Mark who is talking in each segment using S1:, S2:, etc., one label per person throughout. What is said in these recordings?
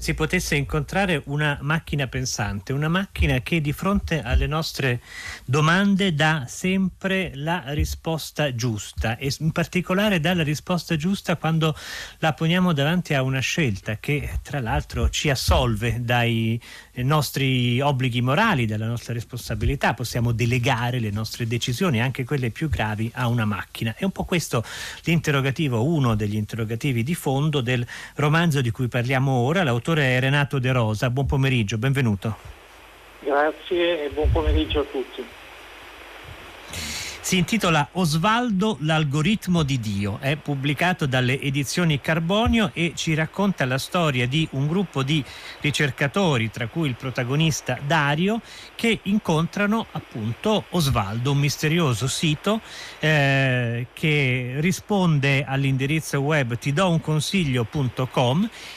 S1: si potesse incontrare una macchina pensante, una macchina che di fronte alle nostre domande dà sempre la risposta giusta e in particolare dà la risposta giusta quando la poniamo davanti a una scelta che tra l'altro ci assolve dai nostri obblighi morali, dalla nostra responsabilità, possiamo delegare le nostre decisioni, anche quelle più gravi, a una macchina. È un po' questo l'interrogativo, uno degli interrogativi di fondo del romanzo di cui parliamo ora. L'autore è Renato De Rosa. Buon pomeriggio, benvenuto.
S2: Grazie e buon pomeriggio a tutti.
S1: Si intitola Osvaldo l'algoritmo di Dio, è pubblicato dalle edizioni Carbonio e ci racconta la storia di un gruppo di ricercatori, tra cui il protagonista Dario, che incontrano appunto Osvaldo, un misterioso sito eh, che risponde all'indirizzo web ti do un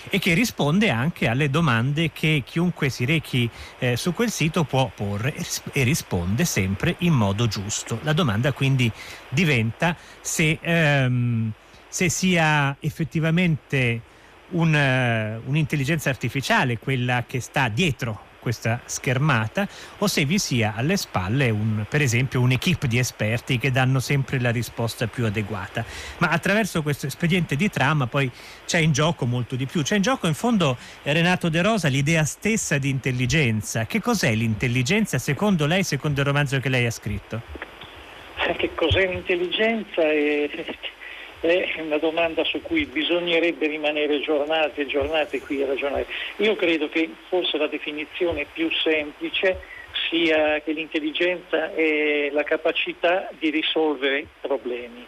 S1: e che risponde anche alle domande che chiunque si rechi eh, su quel sito può porre e risponde sempre in modo giusto. La domanda domanda quindi diventa se, ehm, se sia effettivamente un, uh, un'intelligenza artificiale quella che sta dietro questa schermata o se vi sia alle spalle un, per esempio un'equipe di esperti che danno sempre la risposta più adeguata. Ma attraverso questo espediente di trama poi c'è in gioco molto di più. C'è in gioco in fondo Renato De Rosa l'idea stessa di intelligenza. Che cos'è l'intelligenza secondo lei, secondo il romanzo che lei ha scritto?
S2: Che cos'è l'intelligenza? È, è una domanda su cui bisognerebbe rimanere giornate e giornate qui a ragionare. Io credo che forse la definizione più semplice sia che l'intelligenza è la capacità di risolvere problemi.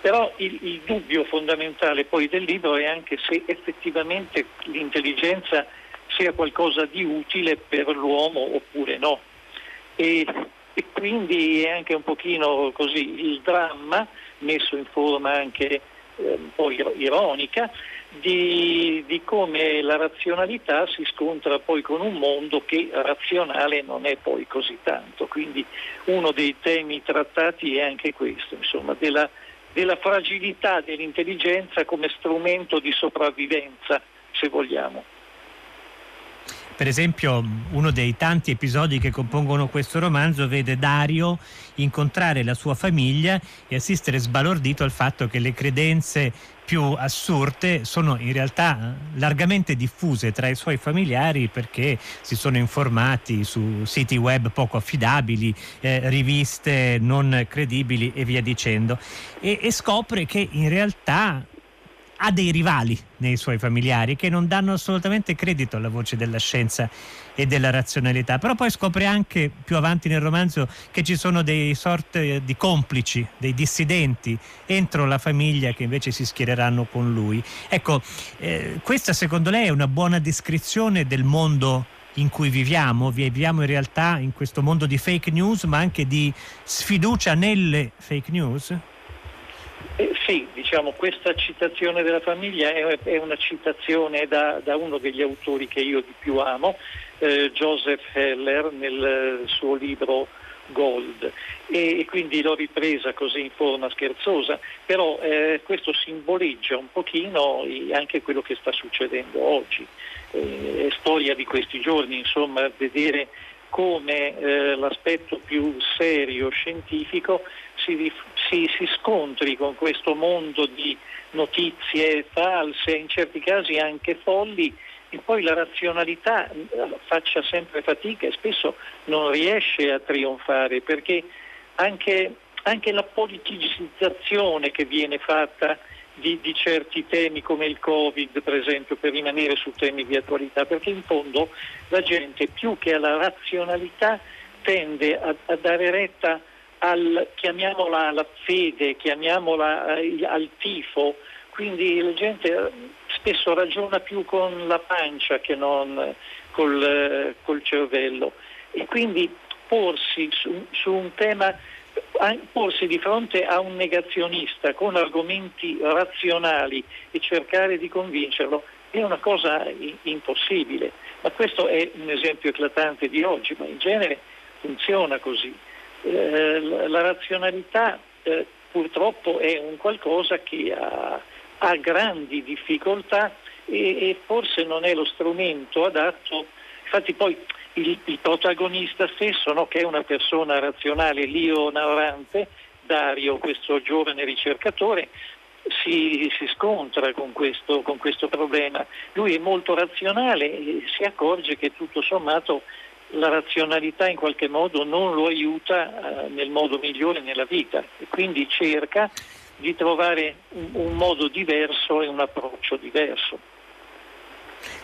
S2: Però il, il, dubbio fondamentale poi del libro è anche se effettivamente l'intelligenza sia qualcosa di utile per l'uomo oppure no. E e quindi è anche un pochino così il dramma, messo in forma anche eh, un po' ironica, di, di, come la razionalità si scontra poi con un mondo che razionale non è poi così tanto. Quindi uno dei temi trattati è anche questo, insomma, della, della fragilità dell'intelligenza come strumento di sopravvivenza, se vogliamo.
S1: Per esempio, uno dei tanti episodi che compongono questo romanzo vede Dario incontrare la sua famiglia e assistere sbalordito al fatto che le credenze più assurde sono in realtà largamente diffuse tra i suoi familiari perché si sono informati su siti web poco affidabili, eh, riviste non credibili e via dicendo. E, e scopre che in realtà ha dei rivali nei suoi familiari che non danno assolutamente credito alla voce della scienza e della razionalità, però poi scopre anche più avanti nel romanzo che ci sono dei sorte di complici, dei dissidenti entro la famiglia che invece si schiereranno con lui. Ecco, eh, questa secondo lei è una buona descrizione del mondo in cui viviamo, viviamo in realtà in questo mondo di fake news, ma anche di sfiducia nelle fake news?
S2: Eh, sì, diciamo, questa citazione della famiglia è, è una citazione da, da, uno degli autori che io di più amo, eh, Joseph Heller, nel suo libro Gold e, e, quindi l'ho ripresa così in forma scherzosa, però eh, questo simboleggia un pochino anche quello che sta succedendo oggi. Eh, è storia di questi giorni, insomma, vedere come eh, l'aspetto più serio scientifico si, si, si, scontri con questo mondo di notizie false, in certi casi anche folli, e poi la razionalità eh, faccia sempre fatica e spesso non riesce a trionfare perché anche, anche la politicizzazione che viene fatta di, di, certi temi come il Covid, per esempio, per rimanere su temi di attualità, perché in fondo la gente più che alla razionalità tende a, a dare retta al, chiamiamola la fede, chiamiamola eh, al tifo, quindi la gente eh, spesso ragiona più con la pancia che non col, eh, col cervello e quindi porsi su, su un tema porsi di fronte a un negazionista con argomenti razionali e cercare di convincerlo è una cosa impossibile. Ma questo è un esempio eclatante di oggi, ma in genere funziona così. Eh, la razionalità eh, purtroppo è un qualcosa che ha, ha grandi difficoltà e, e forse non è lo strumento adatto. Infatti poi il, il protagonista stesso, no, che è una persona razionale, Lio Naurante, Dario, questo giovane ricercatore, si, si scontra con questo, con questo, problema. Lui è molto razionale e si accorge che tutto sommato la razionalità in qualche modo non lo aiuta eh, nel modo migliore nella vita e quindi cerca di trovare un, un modo diverso e un approccio diverso.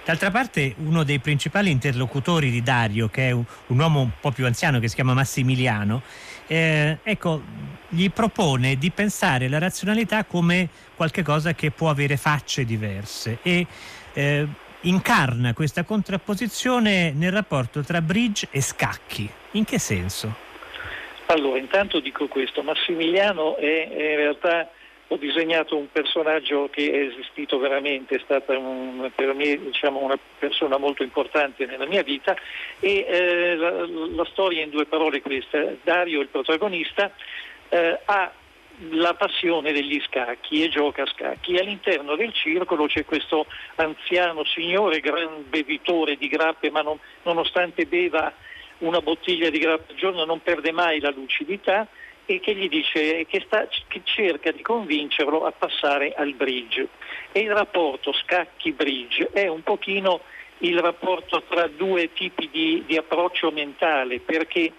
S1: D'altra parte uno dei principali interlocutori di Dario, che è un, uomo un po' più anziano che si chiama Massimiliano, eh, ecco, gli propone di pensare la razionalità come qualcosa che può avere facce diverse e eh, incarna questa contrapposizione nel rapporto tra bridge e scacchi. In che senso?
S2: Allora, intanto dico questo, Massimiliano è, in realtà ho disegnato un personaggio che è esistito veramente, è stata un, per me diciamo, una persona molto importante nella mia vita e eh, la, la, storia in due parole è questa. Dario, il protagonista, eh, ha la passione degli scacchi e gioca a scacchi. All'interno del circolo c'è questo anziano signore, gran bevitore di grappe, ma non, nonostante beva una bottiglia di grappe al giorno non perde mai la lucidità e che gli dice che, sta, che, cerca di convincerlo a passare al bridge. E il rapporto scacchi-bridge è un pochino il rapporto tra due tipi di, di approccio mentale, perché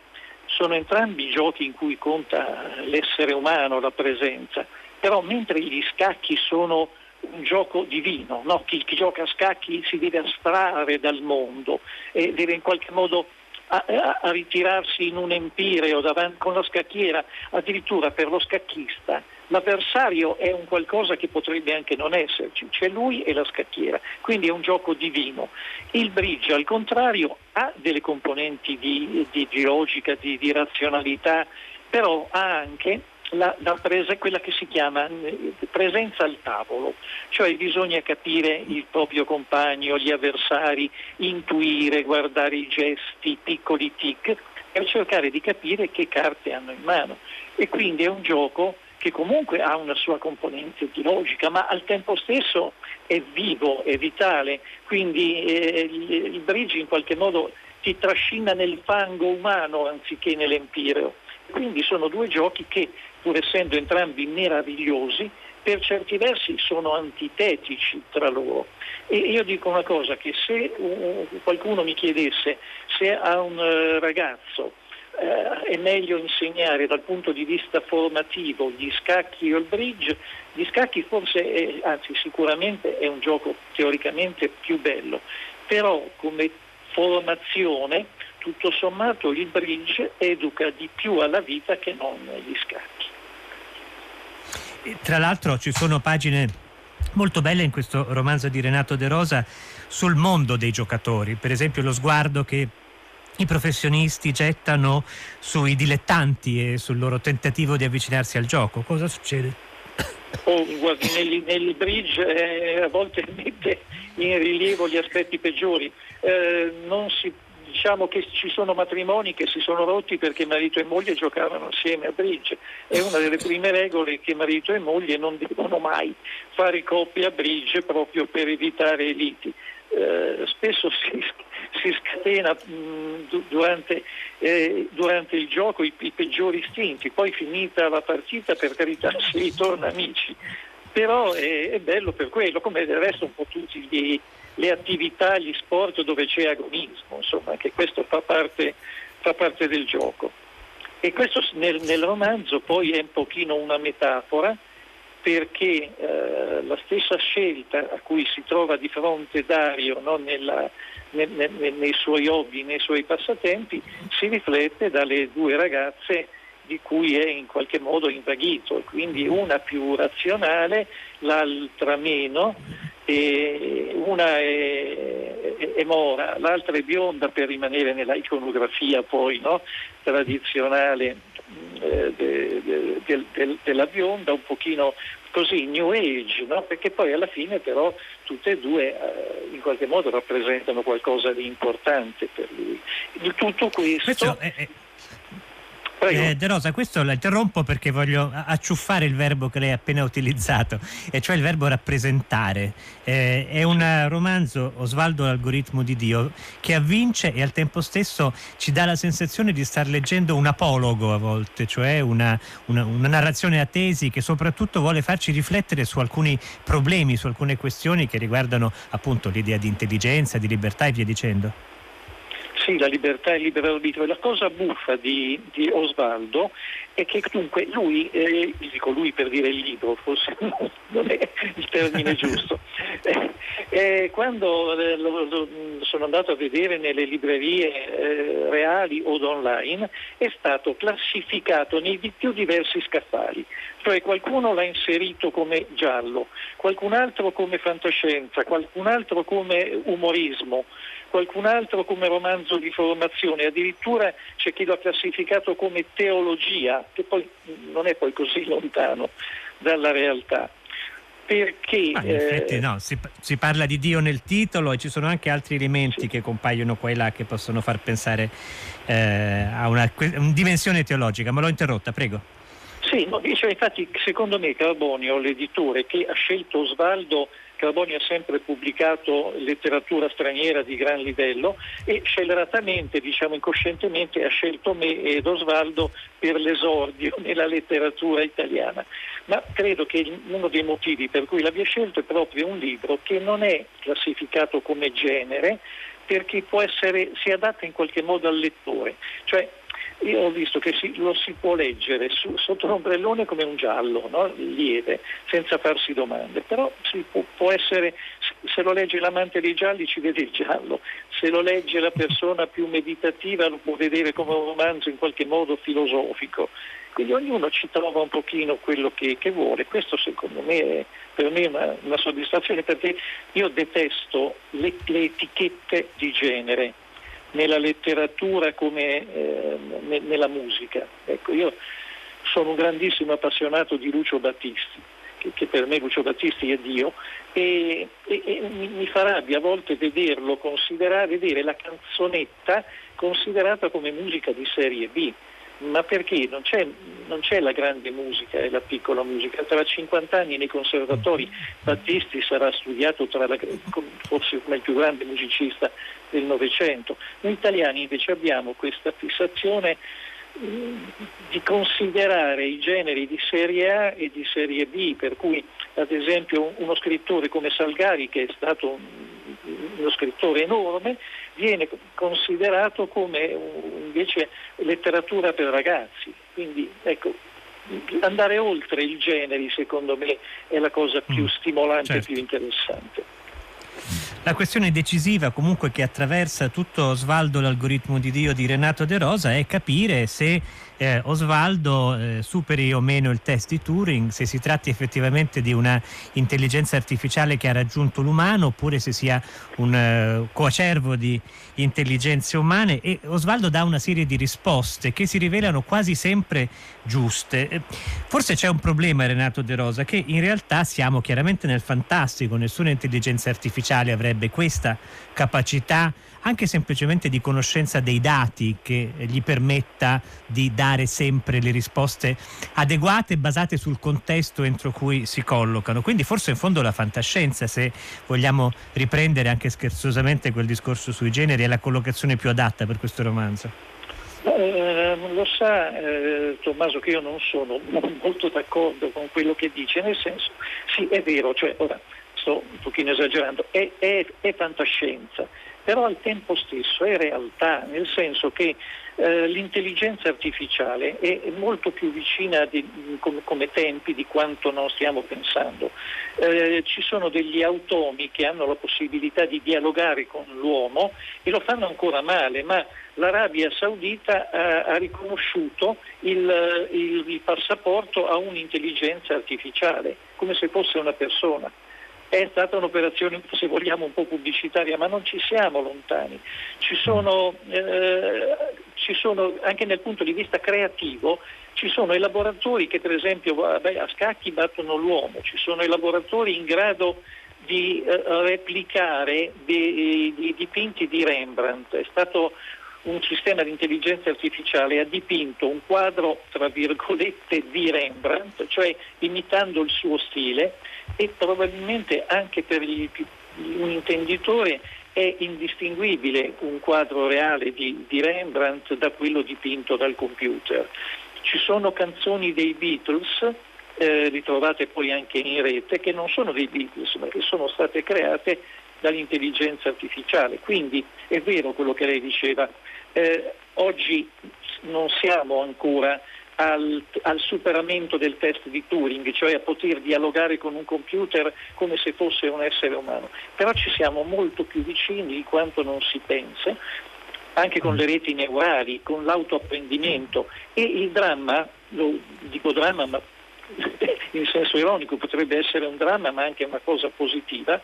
S2: sono entrambi giochi in cui conta l'essere umano, la presenza, però mentre gli scacchi sono un gioco divino, no? chi, chi, gioca a scacchi si deve astrarre dal mondo e deve in qualche modo a, a, a ritirarsi in un empireo davanti, con la scacchiera, addirittura per lo scacchista l'avversario è un qualcosa che potrebbe anche non esserci, c'è lui e la scacchiera, quindi è un gioco divino. Il bridge al contrario ha delle componenti di, di, di logica, di, di razionalità, però ha anche la, la presa, quella che si chiama eh, presenza al tavolo, cioè bisogna capire il proprio compagno, gli avversari, intuire, guardare i gesti, piccoli tic, per cercare di capire che carte hanno in mano. E quindi è un gioco che comunque ha una sua componente di logica, ma al tempo stesso è vivo, è vitale, quindi eh, il, il bridge in qualche modo ti trascina nel fango umano anziché nell'empireo. Quindi sono due giochi che, pur essendo entrambi meravigliosi, per certi versi sono antitetici tra loro. E io dico una cosa, che se qualcuno mi chiedesse se a un uh, ragazzo uh, è meglio insegnare dal punto di vista formativo gli scacchi o il bridge, gli scacchi forse, è, anzi sicuramente è un gioco teoricamente più bello, però come formazione tutto sommato il bridge educa di più alla vita che non gli scacchi.
S1: Tra l'altro ci sono pagine molto belle in questo romanzo di Renato De Rosa sul mondo dei giocatori, per esempio lo sguardo che i professionisti gettano sui dilettanti e sul loro tentativo di avvicinarsi al gioco. Cosa succede?
S2: Oh, guardi, nel, nel bridge eh, a volte mette in rilievo gli aspetti peggiori. Eh, si diciamo che ci sono matrimoni che si sono rotti perché marito e moglie giocavano assieme a bridge. È una delle prime regole che marito e moglie non devono mai fare coppia a bridge proprio per evitare liti. Eh, spesso si, si scatena mh, durante, eh, durante, il gioco i, i, peggiori istinti, poi finita la partita per carità si ritorna amici, però è, è bello per quello, come del resto un po' tutti gli, le attività, gli sport dove c'è agonismo, insomma, che questo fa parte, fa parte del gioco. E questo nel, nel, romanzo poi è un pochino una metafora perché eh, la stessa scelta a cui si trova di fronte Dario no, nella, ne, ne, nei suoi hobby, nei suoi passatempi, si riflette dalle due ragazze di cui è in qualche modo invaghito, quindi una più razionale, l'altra meno, una è, è, è, mora, l'altra è bionda per rimanere nella iconografia poi no? tradizionale eh, de, de, de, de, della bionda, un pochino così new age, no? perché poi alla fine però tutte e due eh, in qualche modo rappresentano qualcosa di importante per lui. Di tutto questo... questo è, è
S1: Eh, De Rosa, questo la interrompo perché voglio acciuffare il verbo che lei ha appena utilizzato, e cioè il verbo rappresentare. Eh, è un romanzo, Osvaldo l'algoritmo di Dio, che avvince e al tempo stesso ci dà la sensazione di star leggendo un apologo a volte, cioè una, una, una narrazione a tesi che soprattutto vuole farci riflettere su alcuni problemi, su alcune questioni che riguardano appunto l'idea di intelligenza, di libertà e via dicendo
S2: sì, la libertà e il libero arbitrio. La cosa buffa di, di Osvaldo è che dunque lui, eh, dico lui per dire il libro, forse non è il termine giusto, eh, eh, quando eh, lo, lo, sono andato a vedere nelle librerie eh, reali o online è stato classificato nei più diversi scaffali, cioè qualcuno l'ha inserito come giallo, qualcun altro come fantascienza, qualcun altro come umorismo qualcun altro come romanzo di formazione, addirittura c'è chi lo ha classificato come teologia, che poi non è poi così lontano dalla realtà. Perché,
S1: ah, in effetti eh, no, si, si, parla di Dio nel titolo e ci sono anche altri elementi sì. che compaiono qua e là che possono far pensare eh, a una, una dimensione teologica, ma l'ho interrotta, prego.
S2: Sì, no, cioè, infatti secondo me Carbonio, l'editore che ha scelto Osvaldo Carboni ha sempre pubblicato letteratura straniera di gran livello e scelleratamente, diciamo incoscientemente, ha scelto me ed Osvaldo per l'esordio nella letteratura italiana. Ma credo che uno dei motivi per cui l'abbia scelto è proprio un libro che non è classificato come genere perché può essere, si adatta in qualche modo al lettore. Cioè, io ho visto che si, lo si può leggere su, sotto l'ombrellone come un giallo, no? lieve, senza farsi domande, però può, può, essere, se lo legge l'amante dei gialli ci vede il giallo, se lo legge la persona più meditativa lo può vedere come un romanzo in qualche modo filosofico. Quindi ognuno ci trova un pochino quello che, che vuole, questo secondo me è per me una, una soddisfazione perché io detesto le, le etichette di genere nella letteratura come eh, nella musica. Ecco, io sono un grandissimo appassionato di Lucio Battisti, che, che per me Lucio Battisti è Dio, e, e, e mi fa rabbia a volte vederlo vedere la canzonetta considerata come musica di serie B ma perché non c'è, non c'è, la grande musica e la piccola musica. Tra 50 anni nei conservatori Battisti sarà studiato la, forse come il più grande musicista del Novecento. Noi italiani invece abbiamo questa fissazione di considerare i generi di serie A e di serie B, per cui ad esempio uno scrittore come Salgari, che è stato uno scrittore enorme, viene considerato come invece letteratura per ragazzi. Quindi ecco, andare oltre i generi secondo me è la cosa più mm, stimolante e certo. più interessante.
S1: La questione decisiva comunque che attraversa tutto Osvaldo l'algoritmo di Dio di Renato De Rosa è capire se eh, Osvaldo eh, superi o meno il test di Turing, se si tratti effettivamente di una intelligenza artificiale che ha raggiunto l'umano oppure se sia un eh, coacervo di intelligenze umane e Osvaldo dà una serie di risposte che si rivelano quasi sempre giuste. Eh, forse c'è un problema Renato De Rosa che in realtà siamo chiaramente nel fantastico, nessuna intelligenza artificiale avrebbe questa capacità anche semplicemente di conoscenza dei dati che gli permetta di dare sempre le risposte adeguate basate sul contesto entro cui si collocano. Quindi forse in fondo la fantascienza, se vogliamo riprendere anche scherzosamente quel discorso sui generi, è la collocazione più adatta per questo romanzo.
S2: Eh, lo sa eh, Tommaso che io non sono molto d'accordo con quello che dice, nel senso, sì è vero, cioè ora sto un pochino esagerando, è, è, è fantascienza, però al tempo stesso è realtà, nel senso che eh, l'intelligenza artificiale è molto più vicina di, come, come, tempi di quanto non stiamo pensando. Eh, ci sono degli automi che hanno la possibilità di dialogare con l'uomo e lo fanno ancora male, ma l'Arabia Saudita ha, ha riconosciuto il, il, il passaporto a un'intelligenza artificiale, come se fosse una persona è stata un'operazione, se vogliamo, un po' pubblicitaria, ma non ci siamo lontani. Ci sono, eh, ci sono anche dal punto di vista creativo, ci sono i laboratori che per esempio vabbè, a scacchi battono l'uomo, ci sono i laboratori in grado di eh, replicare dei, dei, dipinti di Rembrandt. È stato un sistema di intelligenza artificiale ha dipinto un quadro, tra virgolette, di Rembrandt, cioè imitando il suo stile e probabilmente anche per gli, un intenditore è indistinguibile un quadro reale di, di Rembrandt da quello dipinto dal computer. Ci sono canzoni dei Beatles eh, ritrovate poi anche in rete, che non sono dei Beatles, ma che sono state create dall'intelligenza artificiale. Quindi è vero quello che lei diceva, eh, oggi non siamo ancora al, al, superamento del test di Turing, cioè a poter dialogare con un computer come se fosse un essere umano, però ci siamo molto più vicini di quanto non si pensa, anche con le reti neurali, con l'autoapprendimento. E il dramma, lo dico dramma ma in senso ironico potrebbe essere un dramma ma anche una cosa positiva,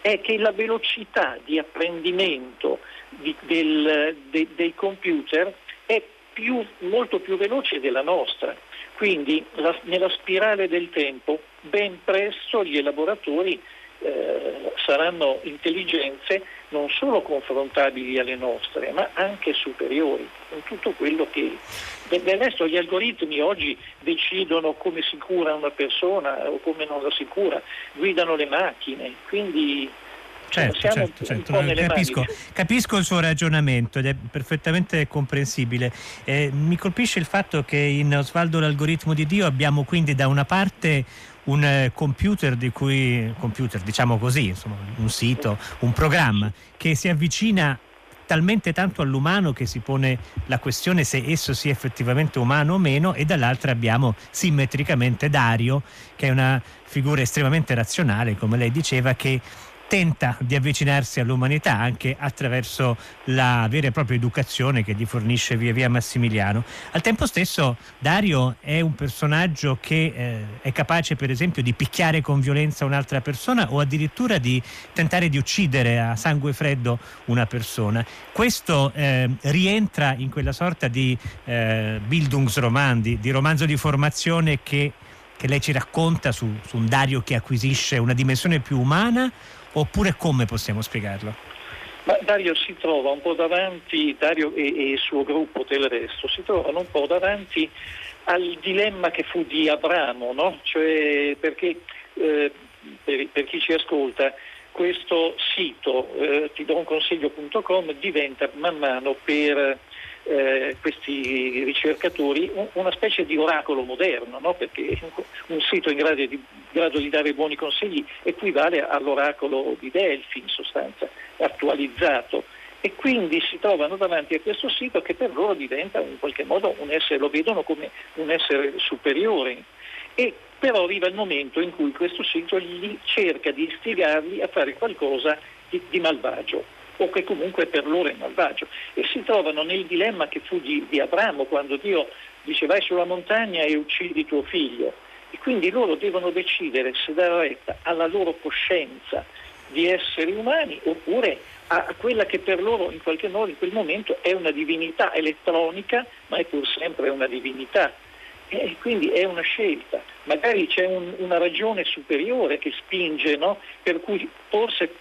S2: è che la velocità di apprendimento di, del, de, dei computer più, molto più veloce della nostra. Quindi la, nella spirale del tempo ben presto gli elaboratori eh, saranno intelligenze non solo confrontabili alle nostre, ma anche superiori, con tutto quello che... Del resto gli algoritmi oggi decidono come si cura una persona o come non la si cura, guidano le macchine, quindi
S1: certo, certo, certo. Capisco, capisco, il suo ragionamento ed è perfettamente comprensibile. Eh, mi colpisce il fatto che in Osvaldo l'algoritmo di Dio abbiamo quindi da una parte un eh, computer di cui, computer diciamo così, insomma, un sito, un programma che si avvicina talmente tanto all'umano che si pone la questione se esso sia effettivamente umano o meno e dall'altra abbiamo simmetricamente Dario che è una figura estremamente razionale come lei diceva che tenta di avvicinarsi all'umanità anche attraverso la vera e propria educazione che gli fornisce via via Massimiliano. Al tempo stesso Dario è un personaggio che eh, è capace per esempio di picchiare con violenza un'altra persona o addirittura di tentare di uccidere a sangue freddo una persona. Questo eh, rientra in quella sorta di eh, Bildungsroman, di, di romanzo di formazione che che lei ci racconta su, su, un Dario che acquisisce una dimensione più umana oppure come possiamo spiegarlo?
S2: Ma Dario si trova un po' davanti, Dario e, e il suo gruppo del resto, si trovano un po' davanti al dilemma che fu di Abramo, no? cioè perché eh, per, per, chi ci ascolta questo sito, eh, ti do un consiglio.com, diventa man mano per eh, questi ricercatori una specie di oracolo moderno, no? perché un sito in grado di, grado di, dare buoni consigli equivale all'oracolo di Delphi in sostanza, attualizzato. E quindi si trovano davanti a questo sito che per loro diventa in qualche modo un essere, lo vedono come un essere superiore. E però arriva il momento in cui questo sito cerca di istigarli a fare qualcosa di, di malvagio o che comunque per loro è malvagio e si trovano nel dilemma che fu di, di Abramo quando Dio dice vai sulla montagna e uccidi tuo figlio e quindi loro devono decidere se dare retta alla loro coscienza di esseri umani oppure a quella che per loro in qualche modo in quel momento è una divinità elettronica ma è pur sempre una divinità e quindi è una scelta. Magari c'è un, una ragione superiore che spinge, no? per cui forse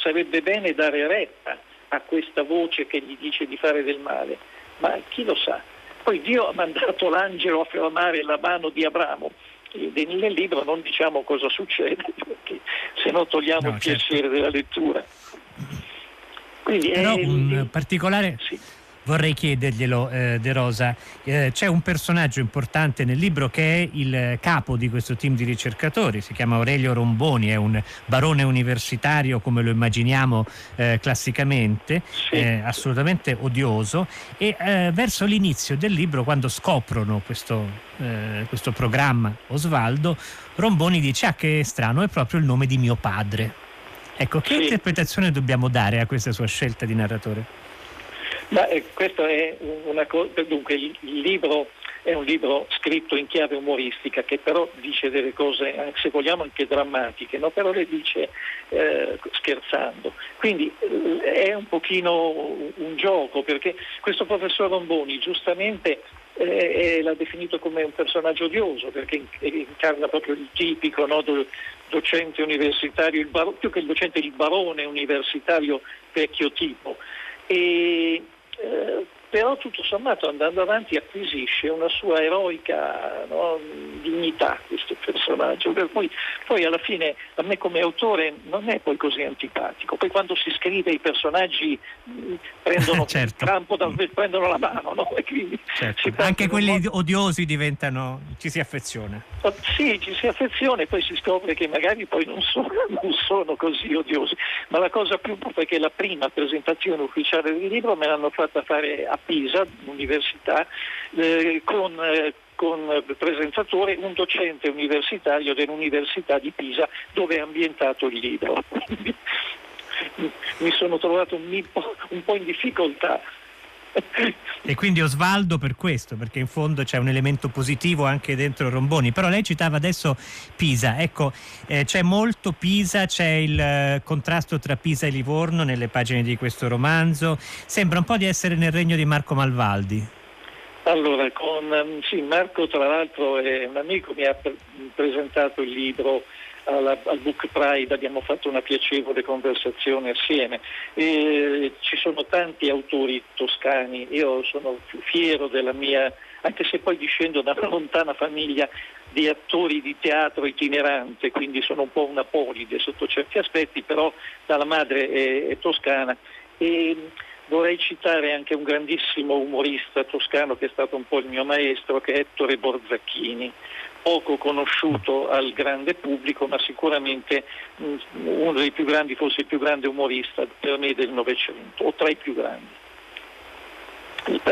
S2: sarebbe bene dare retta a questa voce che gli dice di fare del male, ma chi lo sa? Poi Dio ha mandato l'angelo a fermare la mano di Abramo. Nel libro non diciamo cosa succede, perché se no togliamo no, il certo. piacere della lettura.
S1: Quindi Però è, un particolare... Sì vorrei chiederglielo eh, De Rosa. Eh, c'è un personaggio importante nel libro che è il capo di questo team di ricercatori, si chiama Aurelio Romboni, è un barone universitario come lo immaginiamo eh, classicamente, sì. Eh, assolutamente odioso e eh, verso l'inizio del libro quando scoprono questo, eh, questo programma Osvaldo, Romboni dice ah che strano, è proprio il nome di mio padre. Ecco, che sì. interpretazione dobbiamo dare a questa sua scelta di narratore?
S2: Ma eh, questo è una cosa, dunque il, il libro è un libro scritto in chiave umoristica che però dice delle cose, eh, se vogliamo anche drammatiche, no? però le dice eh, scherzando. Quindi eh, è un pochino un gioco perché questo professor Romboni giustamente eh, l'ha definito come un personaggio odioso perché incarna proprio il tipico no, do, docente universitario, bar- più che il docente il barone universitario vecchio tipo. E, eh, però tutto sommato andando avanti acquisisce una sua eroica no, dignità questo personaggio, per cui poi alla fine a me come autore non è poi così antipatico, poi quando si scrive i personaggi mh, prendono certo. il campo, dal, prendono la mano, no?
S1: certo. anche quelli modo... odiosi diventano, ci si affeziona.
S2: Oh, sì, ci si affeziona e poi si scopre che magari poi non sono, non sono così odiosi, ma la cosa più buffa è che la prima presentazione ufficiale del libro me l'hanno fatta fare a Pisa, università, eh, con, eh, con presentatore un docente universitario dell'Università di Pisa dove è ambientato il libro. Mi sono trovato un po', un po' in difficoltà
S1: e quindi Osvaldo per questo, perché in fondo c'è un elemento positivo anche dentro Romboni. Però lei citava adesso Pisa, ecco, eh, c'è molto Pisa, c'è il eh, contrasto tra Pisa e Livorno nelle pagine di questo romanzo. Sembra un po' di essere nel regno di Marco Malvaldi.
S2: Allora, con, ehm, sì, Marco tra l'altro è un amico, mi ha presentato il libro alla, al Book Pride abbiamo fatto una piacevole conversazione assieme. E ci sono tanti autori toscani, io sono fiero della mia, anche se poi discendo da una lontana famiglia di attori di teatro itinerante, quindi sono un po' una polide sotto certi aspetti, però dalla madre è, è toscana. E vorrei citare anche un grandissimo umorista toscano che è stato un po' il mio maestro, che è Ettore Borzacchini poco conosciuto al grande pubblico, ma sicuramente mm, uno dei più grandi, forse il più grande umorista per me del Novecento, o tra i più grandi.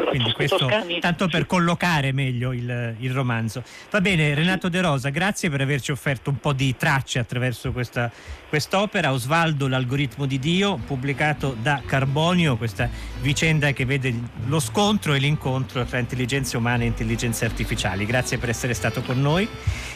S1: Quindi questo, tanto per collocare meglio il, il, romanzo. Va bene, Renato De Rosa, grazie per averci offerto un po' di tracce attraverso questa, quest'opera. Osvaldo, l'algoritmo di Dio, pubblicato da Carbonio, questa vicenda che vede lo scontro e l'incontro tra intelligenze umane e intelligenze artificiali. Grazie per essere stato con noi.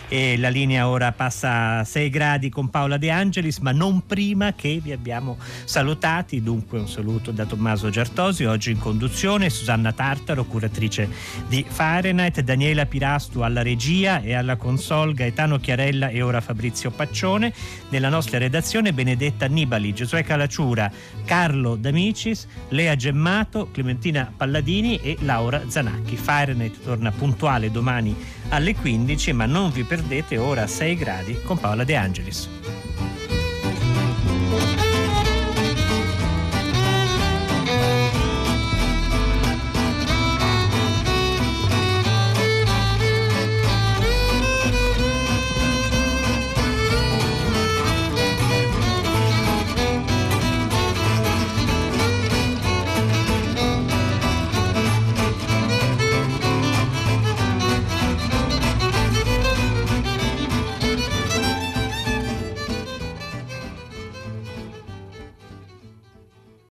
S1: E la linea ora passa a 6 gradi con Paola De Angelis, ma non prima che vi abbiamo salutati. Dunque un saluto da Tommaso Giartosi, oggi in conduzione. Susanna Tartaro, curatrice di Fahrenheit, Daniela Pirastu alla regia e alla console, Gaetano Chiarella e ora Fabrizio Paccione. Nella nostra redazione Benedetta Nibali, Giosuè Calacciura, Carlo D'Amicis, Lea Gemmato, Clementina Palladini e Laura Zanacchi. Fahrenheit torna puntuale domani alle 15, ma non vi perdete ora 6 gradi con Paola De Angelis.